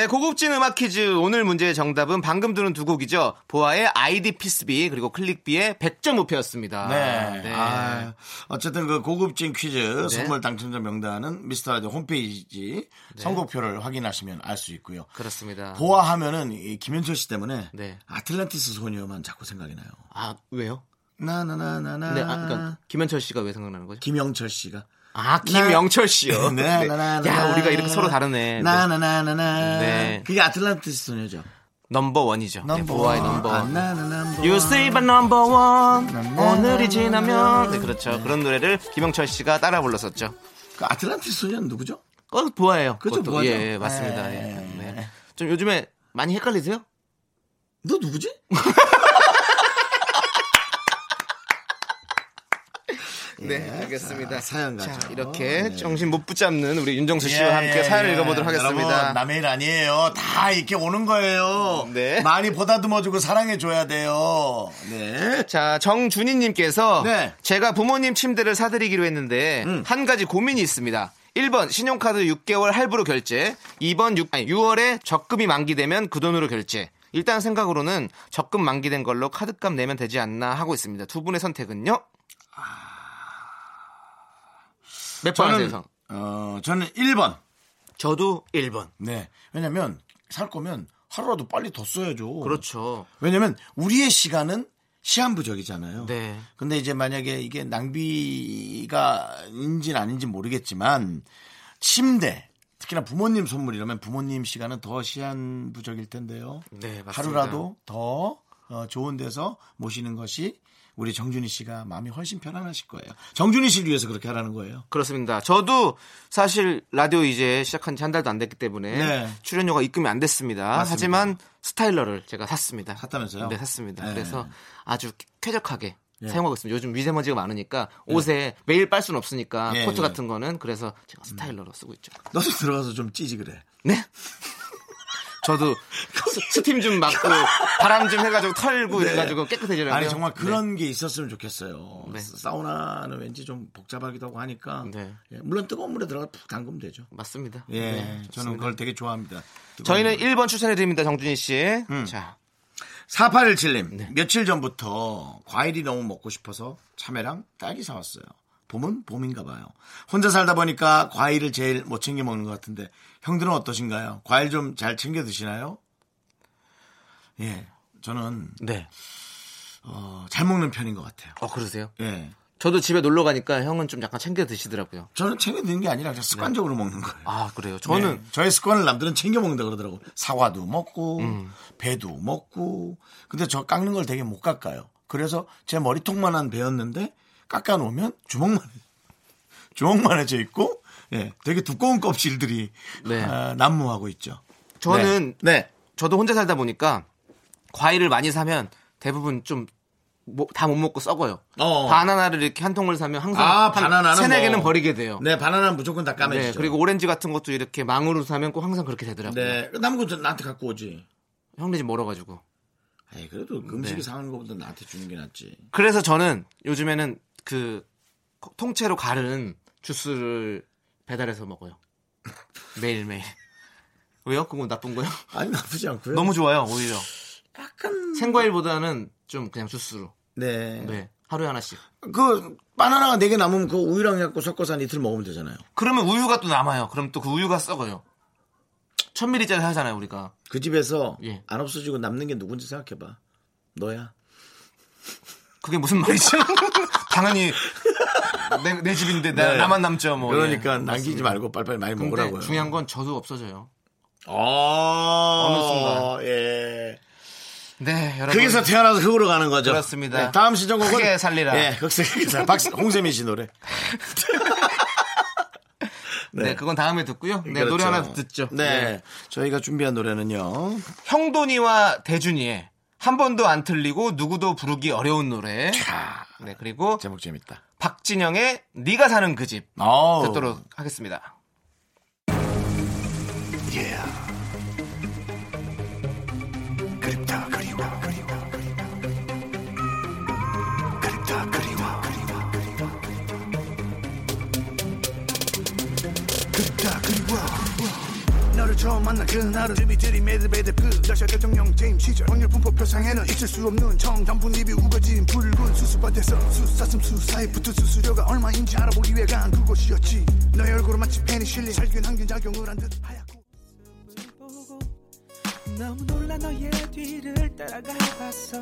고급진 음악 퀴즈 오늘 문제의 정답은 방금 들은 두 곡이죠. 보아의 아이디 피스비 그리고 클릭비의 100점 우표였습니다. 네. 아, 어쨌든 그 고급진 퀴즈 네. 선물 당첨자 명단은 미스터 라디오 홈페이지 선곡표를 확인하시면 알 수 있고요. 그렇습니다. 보아 하면은 이 김현철 씨 때문에 네. 아틀란티스 소녀만 자꾸 생각이 나요. 아, 왜요? 나나나나나. 네, 아, 그러니까 김현철 씨가 왜 생각나는 거죠? 김영철 씨가. 아, 김영철 씨요. 네, 네. 야, 우리가 이렇게 서로 다르네. 네. 나나나나나. 네. 그게 아틀란티스 소녀죠. number one이죠. 네, number 보아의 one. number 아, one. You one. still my number one. 오늘이 지나면. 네, 그렇죠. 그런 노래를 김영철 씨가 따라 불렀었죠. 그 아틀란티스 소녀는 누구죠? 어, 보아예요. 그죠. 보아죠. 예, 예, 맞습니다. 네. 예. 네. 좀 요즘에 많이 헷갈리세요? 너 누구지? 네, 알겠습니다. 자, 사연 자, 가죠. 이렇게 네. 정신 못 붙잡는 우리 윤정수 씨와 예, 함께 예, 사연을 예. 읽어보도록 하겠습니다. 여러분, 남의 일 아니에요. 다 이렇게 오는 거예요. 네. 많이 보다듬어주고 사랑해줘야 돼요. 네. 자, 정준희님께서 네. 제가 부모님 침대를 사드리기로 했는데 음. 한 가지 고민이 있습니다. 1번 신용카드 6개월 할부로 결제 2번 6, 아니, 6월에 적금이 만기되면 그 돈으로 결제 일단 생각으로는 적금 만기된 걸로 카드값 내면 되지 않나 하고 있습니다. 두 분의 선택은요? 몇번 하세요? 어, 저는 1번. 저도 1번. 네. 왜냐면, 살 거면 하루라도 빨리 더 써야죠. 그렇죠. 왜냐면, 우리의 시간은 시한부적이잖아요. 네. 근데 이제 만약에 이게 낭비가 인지는 아닌지 모르겠지만, 침대, 특히나 부모님 선물이라면 부모님 시간은 더 시한부적일 텐데요. 네, 맞습니다. 하루라도 더 어, 좋은 데서 모시는 것이 우리 정준희 씨가 마음이 훨씬 편안하실 거예요. 정준희 씨를 위해서 그렇게 하라는 거예요. 그렇습니다. 저도 사실 라디오 이제 시작한 지 한 달도 안 됐기 때문에 네. 출연료가 입금이 안 됐습니다. 맞습니다. 하지만 스타일러를 제가 샀습니다. 샀다면서요? 네, 샀습니다. 네. 그래서 아주 쾌적하게 네. 사용하고 있습니다. 요즘 미세먼지가 많으니까 옷에 매일 빨 수는 없으니까 예, 코트 예. 같은 거는 그래서 제가 스타일러로 쓰고 있죠. 너도 들어가서 좀 찌지 그래. 네? 저도 스- 스팀 좀 맞고 바람 좀 해가지고 털고 이래가지고 깨끗해지라고요. 네. 아니 정말 그런 게 있었으면 좋겠어요. 네. 사우나는 왠지 좀 복잡하기도 하고 하니까 네. 예, 물론 뜨거운 물에 들어가 푹 담그면 되죠. 맞습니다. 예, 네, 저는. 그걸 되게 좋아합니다. 저희는 1번 추천해 드립니다, 정준희 씨. 자, 4817님 네. 며칠 전부터 과일이 너무 먹고 싶어서 참외랑 딸기 사왔어요. 봄은 봄인가 봐요. 혼자 살다 보니까 과일을 제일 못 챙겨 먹는 것 같은데 형들은 어떠신가요? 과일 좀 잘 챙겨 드시나요? 예, 저는 네. 어, 잘 먹는 편인 것 같아요. 어 그러세요? 예, 저도 집에 놀러 가니까 형은 좀 약간 챙겨 드시더라고요. 저는 챙겨 드는 게 아니라 그냥 습관적으로 먹는 거예요. 아 그래요? 저는 네. 저의 습관을 남들은 챙겨 먹는다 그러더라고. 사과도 먹고 음. 배도 먹고. 근데 저 깎는 걸 되게 못 깎아요. 그래서 제 머리통만한 배였는데 깎아 놓으면 주먹만 주먹만 해져 있고 예, 되게 두꺼운 껍질들이 네. 아, 난무하고 있죠. 저는 네. 네. 저도 혼자 살다 보니까 과일을 많이 사면 대부분 좀 다못 먹고 썩어요. 어. 바나나를 이렇게 한 통을 사면 항상 아, 한 바나나는 세네 뭐- 개는 버리게 돼요. 네, 바나나는 무조건 다 네, 까매지죠. 그리고 오렌지 같은 것도 이렇게 망으로 사면 꼭 항상 그렇게 되더라고요. 네, 남은 건 나한테 갖고 오지. 형네 집 멀어가지고. 에이, 그래도 음식이 네. 상하는 것보다 나한테 주는 게 낫지. 그래서 저는 요즘에는 그 통째로 갈은 주스를 배달해서 먹어요. 매일매일. 왜요? 그건 나쁜 거요? 아니 나쁘지 않고요. 너무 좋아요, 오히려. 약간 생과일보다는 좀 그냥 주스로. 네. 네. 하루에 하나씩. 그 바나나가 4개 남으면 그 우유랑 해갖고 섞어서 한 이틀 먹으면 되잖아요. 그러면 우유가 또 남아요. 그럼 또 그 우유가 썩어요. 1000ml짜리 하잖아요, 우리가. 그 집에서 예. 안 없어지고 남는 게 누군지 생각해 봐. 너야. 그게 무슨 말이죠? 당연히 내, 내 집인데 나, 네. 나만 남죠, 뭐. 그러니까 예. 남기지. 말고 빨리빨리 많이 근데 먹으라고요. 중요한 건 저도 없어져요. 아, 어느 순간. 예. 네, 여러분. 흙에서 태어나서 흙으로 가는 거죠. 그렇습니다. 네, 다음 시정곡은 크게 살리라. 예, 흑색에 살. 박스 홍세민 씨 노래. 네. 그건 다음에 듣고요. 네, 그렇죠. 노래 하나 듣죠. 네. 저희가 준비한 노래는요. 형돈이와 대준이의 한 번도 안 틀리고 누구도 부르기 어려운 노래. 아, 네, 그리고 제목 재밌다. 박진영의 네가 사는 그집 어. 듣도록 하겠습니다. 예. 처음 만난 그날은 드비들이 매듭매듭 그 러시아 대통령 퇴임 시절. 확률 분포 표상에는 있을 수 없는 청담분입이 우거진 붉은 수수밭에서 수사슴 수사에 붙은 수수료가 얼마인지 알아보기 위해 간 그곳이었지. 너의 얼굴은 마치 페니실린 살균 항균 작용을 한 듯 하얗고 너무 놀라 너의 뒤를 따라가 봤어.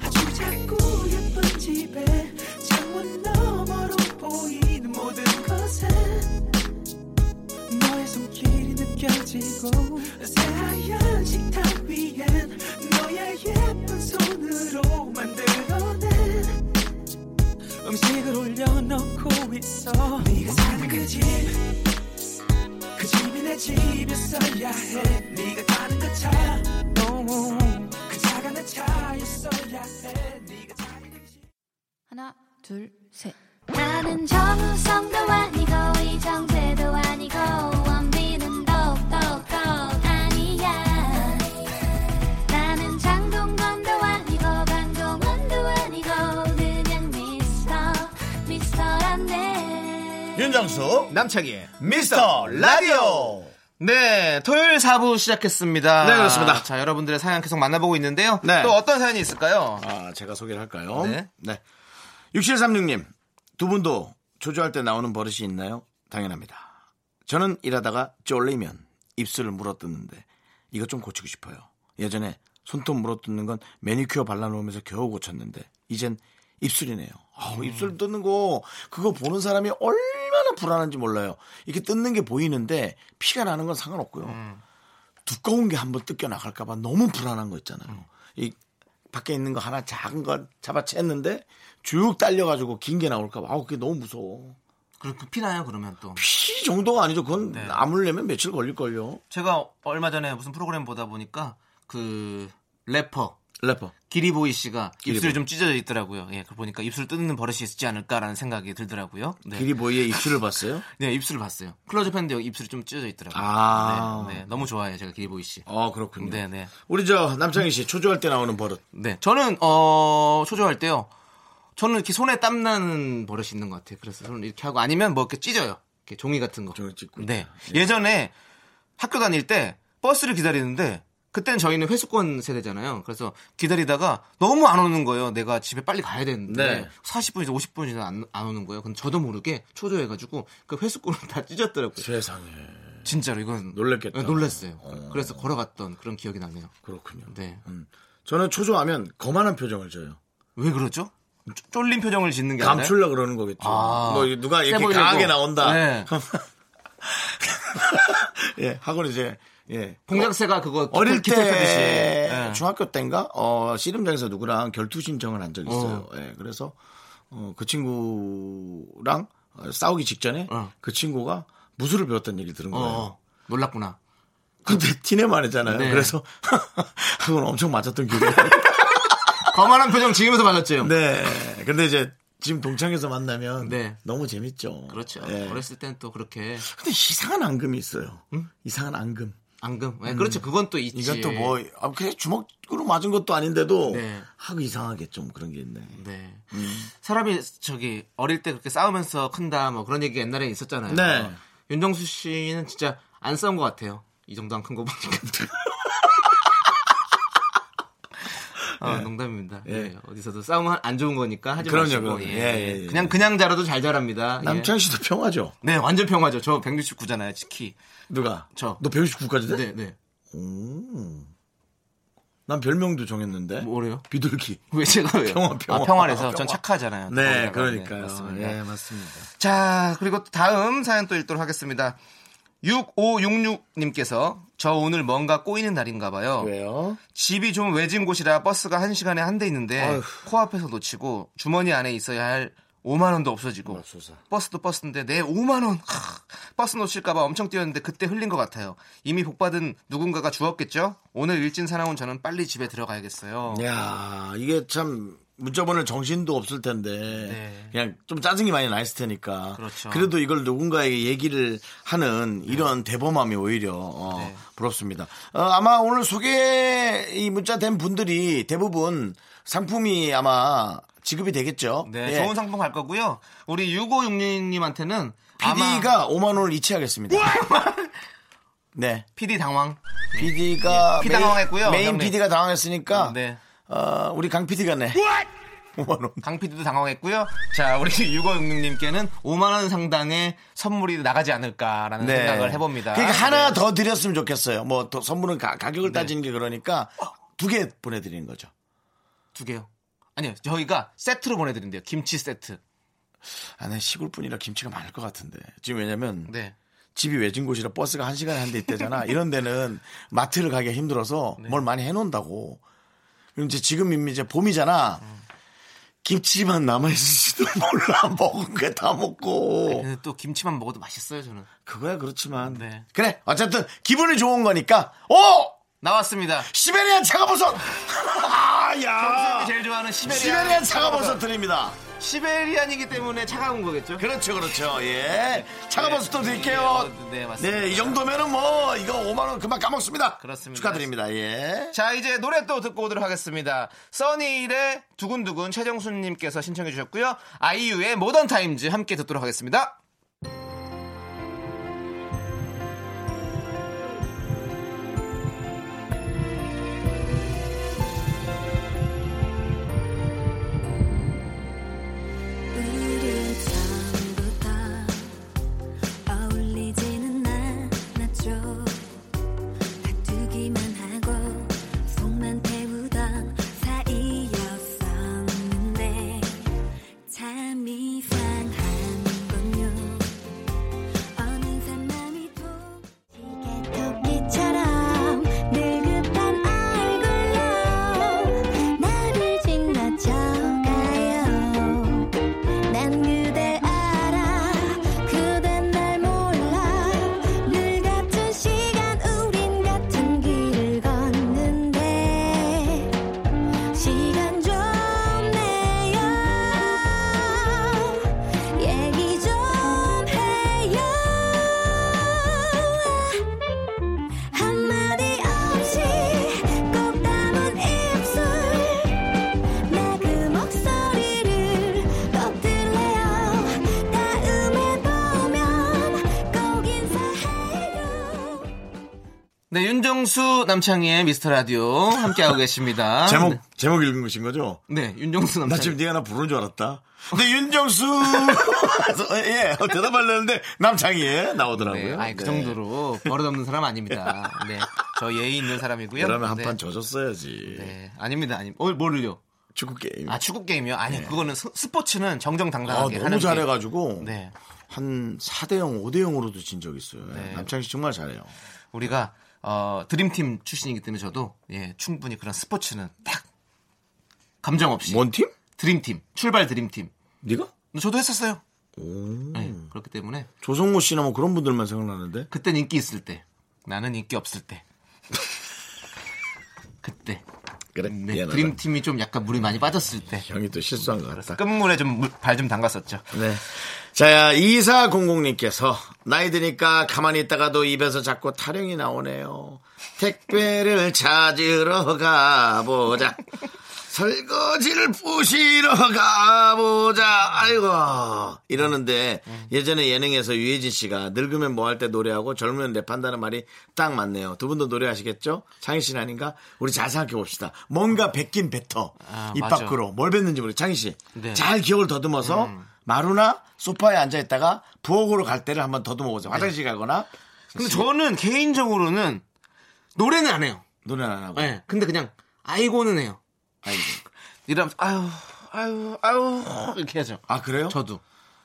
아주 작고 예쁜 집에 창문 너머로 보이는 모든 것은 손길이 느껴지고 새하얀 식탁 위엔 너의 예쁜 손으로 만들어낸 음식을 올려놓고 있어. 네가 사는 그집 그 집이 내 집이었어야 해. 네가 가는 그 차 그 차가 내 차였어야 해. 네가 자는 그 집. 하나, 둘, 셋. 나는 정우성도 아니고 이정재도 아니고 윤정수 남창희의 미스터 라디오 네, 토요일 4부 시작했습니다. 네, 그렇습니다. 자, 여러분들의 사연 계속 만나보고 있는데요. 네. 또 어떤 사연이 있을까요? 아, 제가 소개를 할까요? 네. 네. 6736님, 두 분도 조조할 때 나오는 버릇이 있나요? 당연합니다. 저는 일하다가 쫄리면 입술을 물어뜯는데 이거 좀 고치고 싶어요. 예전에 손톱 물어뜯는 건 매니큐어 발라놓으면서 겨우 고쳤는데 이젠 입술이네요. 아우, 입술 뜯는 거 그거 보는 사람이 얼마나 불안한지 몰라요. 이렇게 뜯는 게 보이는데 피가 나는 건 상관없고요. 두꺼운 게 한번 뜯겨 나갈까봐 너무 불안한 거 있잖아요. 이 밖에 있는 거 하나 작은 거 잡아챘는데 쭉 딸려가지고 긴 게 나올까봐 아우 그게 너무 무서워. 그렇게 피나요, 그러면 또. 피 정도가 아니죠. 그건 네. 아물려면 며칠 걸릴걸요. 제가 얼마 전에 무슨 프로그램 보다 보니까 그 래퍼 래퍼. 기리보이 씨가 기리보이. 입술이 좀 찢어져 있더라고요. 예, 그걸 보니까 입술 뜯는 버릇이 있지 않을까라는 생각이 들더라고요. 네. 기리보이의 입술을 봤어요? 네, 입술을 봤어요. 클로즈업 했는데 입술이 좀 찢어져 있더라고요. 아. 네, 네, 너무 좋아해요, 제가 기리보이 씨. 어, 그렇군요. 네, 네. 우리 저 남창희 씨 초조할 때 나오는 버릇. 네, 저는 어 초조할 때요. 저는 이렇게 손에 땀 나는 버릇이 있는 것 같아요. 그래서 저는 이렇게 하고 아니면 뭐 이렇게 찢어요. 이렇게 종이 같은 거. 종이 찢고. 네. 예전에 학교 다닐 때 버스를 기다리는데 그때는 저희는 회수권 세대잖아요. 그래서 기다리다가 너무 안 오는 거예요. 내가 집에 빨리 가야 되는데 네. 40분에서 50분이나 안, 안 오는 거예요. 근데 저도 모르게 초조해가지고 그 회수권을 다 찢었더라고요. 세상에. 진짜로 이건 놀랬겠다. 네, 놀랐어요. 그래서 걸어갔던 그런 기억이 나네요. 그렇군요. 네. 저는 초조하면 거만한 표정을 져요. 왜 그러죠? 쪼- 쫄린 표정을 짓는 게 감추려 그러는 거겠죠. 아. 뭐 누가 세 이렇게. 강하게 나온다. 네. 예, 하고 이제 예. 봉장새가 그거 어릴 깃털 펴듯이. 때 예. 중학교 때인가 어 씨름장에서 누구랑 결투 신청을 한 적이 있어요. 예, 그래서 어, 그 친구랑 어, 싸우기 직전에 어. 그 친구가 무술을 배웠다는 얘기를 들은 거예요. 어, 놀랐구나. 근데 티내만 했잖아요. 네. 그래서 하고는 엄청 맞았던 기억이 나요. 거만한 표정 지으면서 맞았죠. 네. 근데 이제 지금 동창에서 만나면 네. 너무 재밌죠. 그렇죠. 예. 어렸을 때는 또 그렇게 근데 이상한 앙금이 있어요. 이상한 앙금. 앙금. 예, 그렇죠. 그건 또 있지. 이건 또 뭐, 아, 그래, 주먹으로 맞은 것도 아닌데도, 네. 하고 이상하게 좀 그런 게 있네. 네. 음. 사람이 저기 어릴 때 그렇게 싸우면서 큰다 뭐 그런 얘기 옛날에 있었잖아요. 네. 윤정수 씨는 진짜 안 싸운 것 같아요. 이 정도 안 큰 거 보니까. 아, 농담입니다. 예. 예, 어디서도 싸우면 안 좋은 거니까 하지 그럼요, 마시고. 그럼요. 예, 예. 그냥 그냥 자라도 잘 자랍니다. 예. 남창희 씨도 평화죠? 네, 완전 평화죠. 저 169잖아요, 치키. 누가? 저. 너 169까지 돼? 네, 네. 오. 난 별명도 정했는데. 뭐래요? 비둘기. 왜 제가 왜요? 평화, 평화. 아, 평화래서 평화. 전 착하잖아요. 네, 거기다가. 그러니까요. 맞습니다. 예, 맞습니다. 자, 그리고 또 다음 사연 또 읽도록 하겠습니다. 6566님께서 저 오늘 뭔가 꼬이는 날인가 봐요. 왜요? 집이 좀 외진 곳이라 버스가 한 시간에 한 대 있는데 아휴. 코앞에서 놓치고 주머니 안에 있어야 할 5만 원도 없어지고 맙소사. 버스도 버스인데 내 5만 원 하, 버스 놓칠까 봐 엄청 뛰었는데 그때 흘린 것 같아요. 이미 복 받은 누군가가 주었겠죠? 오늘 일진 사나운 저는 빨리 집에 들어가야겠어요. 야 이게 참 문자 보낼 정신도 없을 텐데 네. 그냥 좀 짜증이 많이 나 있을 테니까 그렇죠. 그래도 이걸 누군가에게 얘기를 하는 이런 대범함이 오히려 어, 네. 부럽습니다. 어, 아마 오늘 소개 이 문자 된 분들이 대부분 상품이 아마 지급이 되겠죠. 네, 예. 좋은 상품 갈 거고요. 우리 6566님한테는 PD가 5만 원을 이체하겠습니다. 네. PD 당황. PD가 예, PD 당황했고요, 메인 형님. PD가 당황했으니까 네. 어, 우리 강 PD가 네. 5만 원. 강 PD도 당황했고요. 자, 우리 6566님께는 5만 원 상당의 선물이 나가지 않을까라는 생각을 해봅니다. 그러니까 하나 네. 더 드렸으면 좋겠어요. 뭐 더 선물은 가, 격을 따지는 게 그러니까 두 개 보내드리는 거죠. 두 개요. 아니요, 저희가 세트로 보내드린대요. 김치 세트. 아, 난 시골 뿐이라 김치가 많을 것 같은데. 지금 왜냐면 네. 집이 외진 곳이라 버스가 한 시간에 한 대 있대잖아. 이런 데는 마트를 가기가 힘들어서 네. 뭘 많이 해놓는다고. 이제 지금 이미 이제 봄이잖아. 김치만 남아있을지도 몰라. 먹은 게 다 먹고. 근데 또 김치만 먹어도 맛있어요, 저는. 그거야 그렇지만. 네. 그래. 어쨌든 기분이 좋은 거니까. 오! 나왔습니다. 시베리안 차가버섯! 아, 야! 제일 좋아하는 시베리안. 시베리안 차가버섯 드립니다. 시베리안이기 때문에 차가운 거겠죠? 그렇죠, 그렇죠. 예. 차가버섯도 드릴게요. 네, 맞습니다. 네, 이 정도면은 뭐, 이거 5만원 금방 까먹습니다. 그렇습니다. 축하드립니다, 예. 자, 이제 노래 또 듣고 오도록 하겠습니다. 써니일의 두근두근 최정순님께서 신청해 주셨고요. 아이유의 모던 타임즈 함께 듣도록 하겠습니다. 윤정수 남창희의 미스터 라디오 함께하고 계십니다. 제목 네, 제목 읽은 것인 거죠? 네, 윤정수 나 남창희. 지금 네가 나 부르는 줄 알았다. 근데 윤정수 예 대답하려는데 남창희에 나오더라고요. 네, 아니, 그 네. 정도로 버릇없는 사람 아닙니다. 네, 저 예의 있는 사람이고요. 그러면 한 네. 판 져줬어야지. 네, 아닙니다, 아닙니다. 어, 뭐를요? 축구 게임. 아, 축구 게임이요? 아니, 그거는 스, 스포츠는 네. 아, 정정당당하게 너무 하는 게- 잘해가지고 네. 한 4대 0, 5대 0으로도 진 적 있어요. 네. 남창희 씨 정말 잘해요. 우리가 어, 드림팀 출신이기 때문에 저도 예, 충분히 그런 스포츠는 딱 감정 없이 뭔 팀? 드림팀 출발 드림팀 네가? 저도 했었어요. 오. 네, 그렇기 때문에 조성모 씨나 뭐 그런 분들만 생각나는데. 그땐 인기 있을 때 나는 인기 없을 때 그때 그래. 네, 미안하다. 드림팀이 좀 약간 물이 많이 빠졌을 때 형이 또 실수한 것 같다. 끝물에 좀 발 좀 담갔었죠. 네. 자, 2400님께서 나이 드니까 가만히 있다가도 입에서 자꾸 타령이 나오네요. 택배를 찾으러 가보자. 설거지를 부시러 가보자. 아이고. 이러는데 예전에 예능에서 유해진 씨가 늙으면 뭐 할 때 노래하고 젊으면 랩한다는 말이 딱 맞네요. 두 분도 노래하시겠죠? 창희 씨는 아닌가? 우리 잘 생각해 봅시다. 뭔가 뱉긴 뱉어. 아, 입 맞아. 밖으로. 뭘 뱉는지 모르겠 창희 씨. 네. 잘 기억을 더듬어서 마루나 소파에 앉아 있다가 부엌으로 갈 때를 한번 더듬어 보세요. 화장실 가거나 근데 저는 개인적으로는 노래는 안 해요. 노래 안 하고. 네, 근데 그냥 아이고는 해요. 아이고. 이러면 아유 아유 아유 이렇게 하죠. 아 그래요? 저도.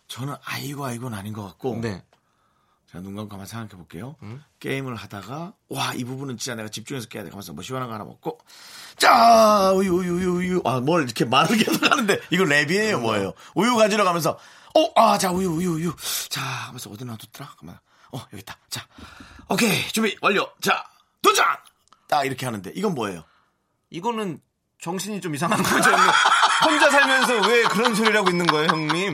저는 아이고 아이고는 아닌 것 같고. 네. 제가 눈 감고 한번 생각해 볼게요. 음? 게임을 하다가 와 이 부분은 진짜 내가 집중해서 깨야 돼. 가면서 뭐 시원한 거 하나 먹고 짜 우유 우유 우유 우유 아 뭘 이렇게 계속 하는데 이거 랩이에요 뭐예요? 우유 가지러 가면서 어 아 자 우유 우유 우유 자 하면서 어디 놔뒀더라? 그러면 어 여기 있다. 자 오케이 준비 완료. 자 도전 딱 이렇게 하는데 이건 뭐예요? 이거는 정신이 좀 이상한 거죠. 혼자 살면서 왜 그런 소리를 하고 있는 거예요, 형님?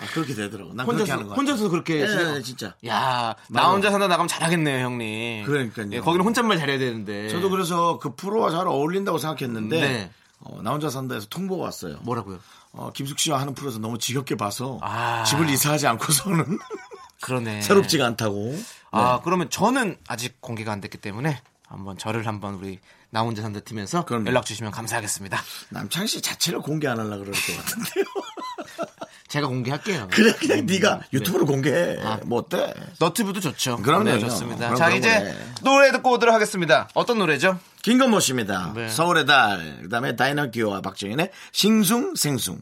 아, 그렇게 되더라고. 난 그렇게 혼자서 하는 거야. 혼자서 그렇게 네, 해요? 네, 진짜. 야, 나. 혼자 산다 나가면 잘하겠네요, 형님. 그러니까요. 예, 거기는 혼잣말 잘해야 되는데. 저도 그래서 그 프로와 잘 어울린다고 생각했는데 네. 어, 나 혼자 산다에서 통보가 왔어요. 뭐라고요? 어, 김숙 씨와 하는 프로에서 너무 지겹게 봐서 아. 집을 이사하지 않고서는 그러네. 새롭지가 않다고. 아, 그러면 저는 아직 공개가 안 됐기 때문에 한번 저를 한번 우리 나 혼자 산다 팀에서. 연락 주시면 감사하겠습니다. 남창 씨 자체를 공개 안 하려고 그럴 것 같은데요. 제가 공개할게요. 그래 그냥 네가 네. 유튜브로 공개해. 아. 뭐 어때? 너튜브도 좋죠. 그럼요. 네, 좋습니다. 그럼 자, 그런 이제 거네. 노래 듣고 오도록 하겠습니다. 어떤 노래죠? 김건모 씨입니다. 네. 서울의 달. 그다음에 다이나기오와 박정현의 싱숭생숭.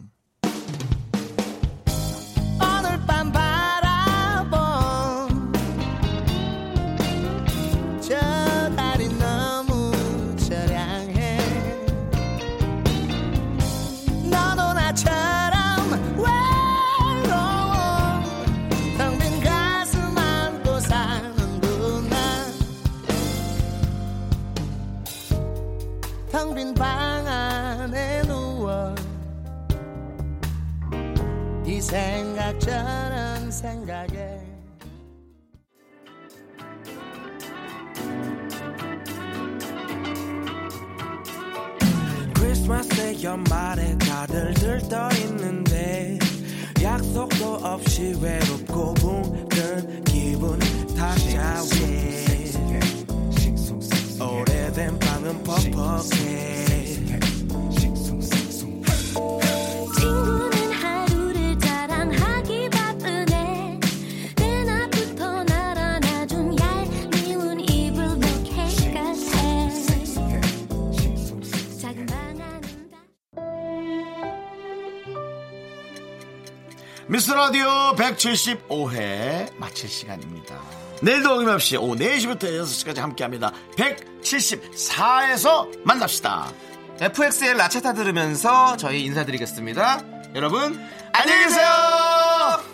생각 저런 생각에 크리스마스에 연말에 다들 들떠 있는데 약속도 없이 외롭고 붕든 기분 탓자왜 오래된 방은 퍽퍽해 미스터 라디오 175회 마칠 시간입니다. 내일도 어김없이 오후 4시부터 6시까지 함께합니다. 174에서 만납시다. FX의 라차타 들으면서 저희 인사드리겠습니다. 여러분, 안녕히 계세요!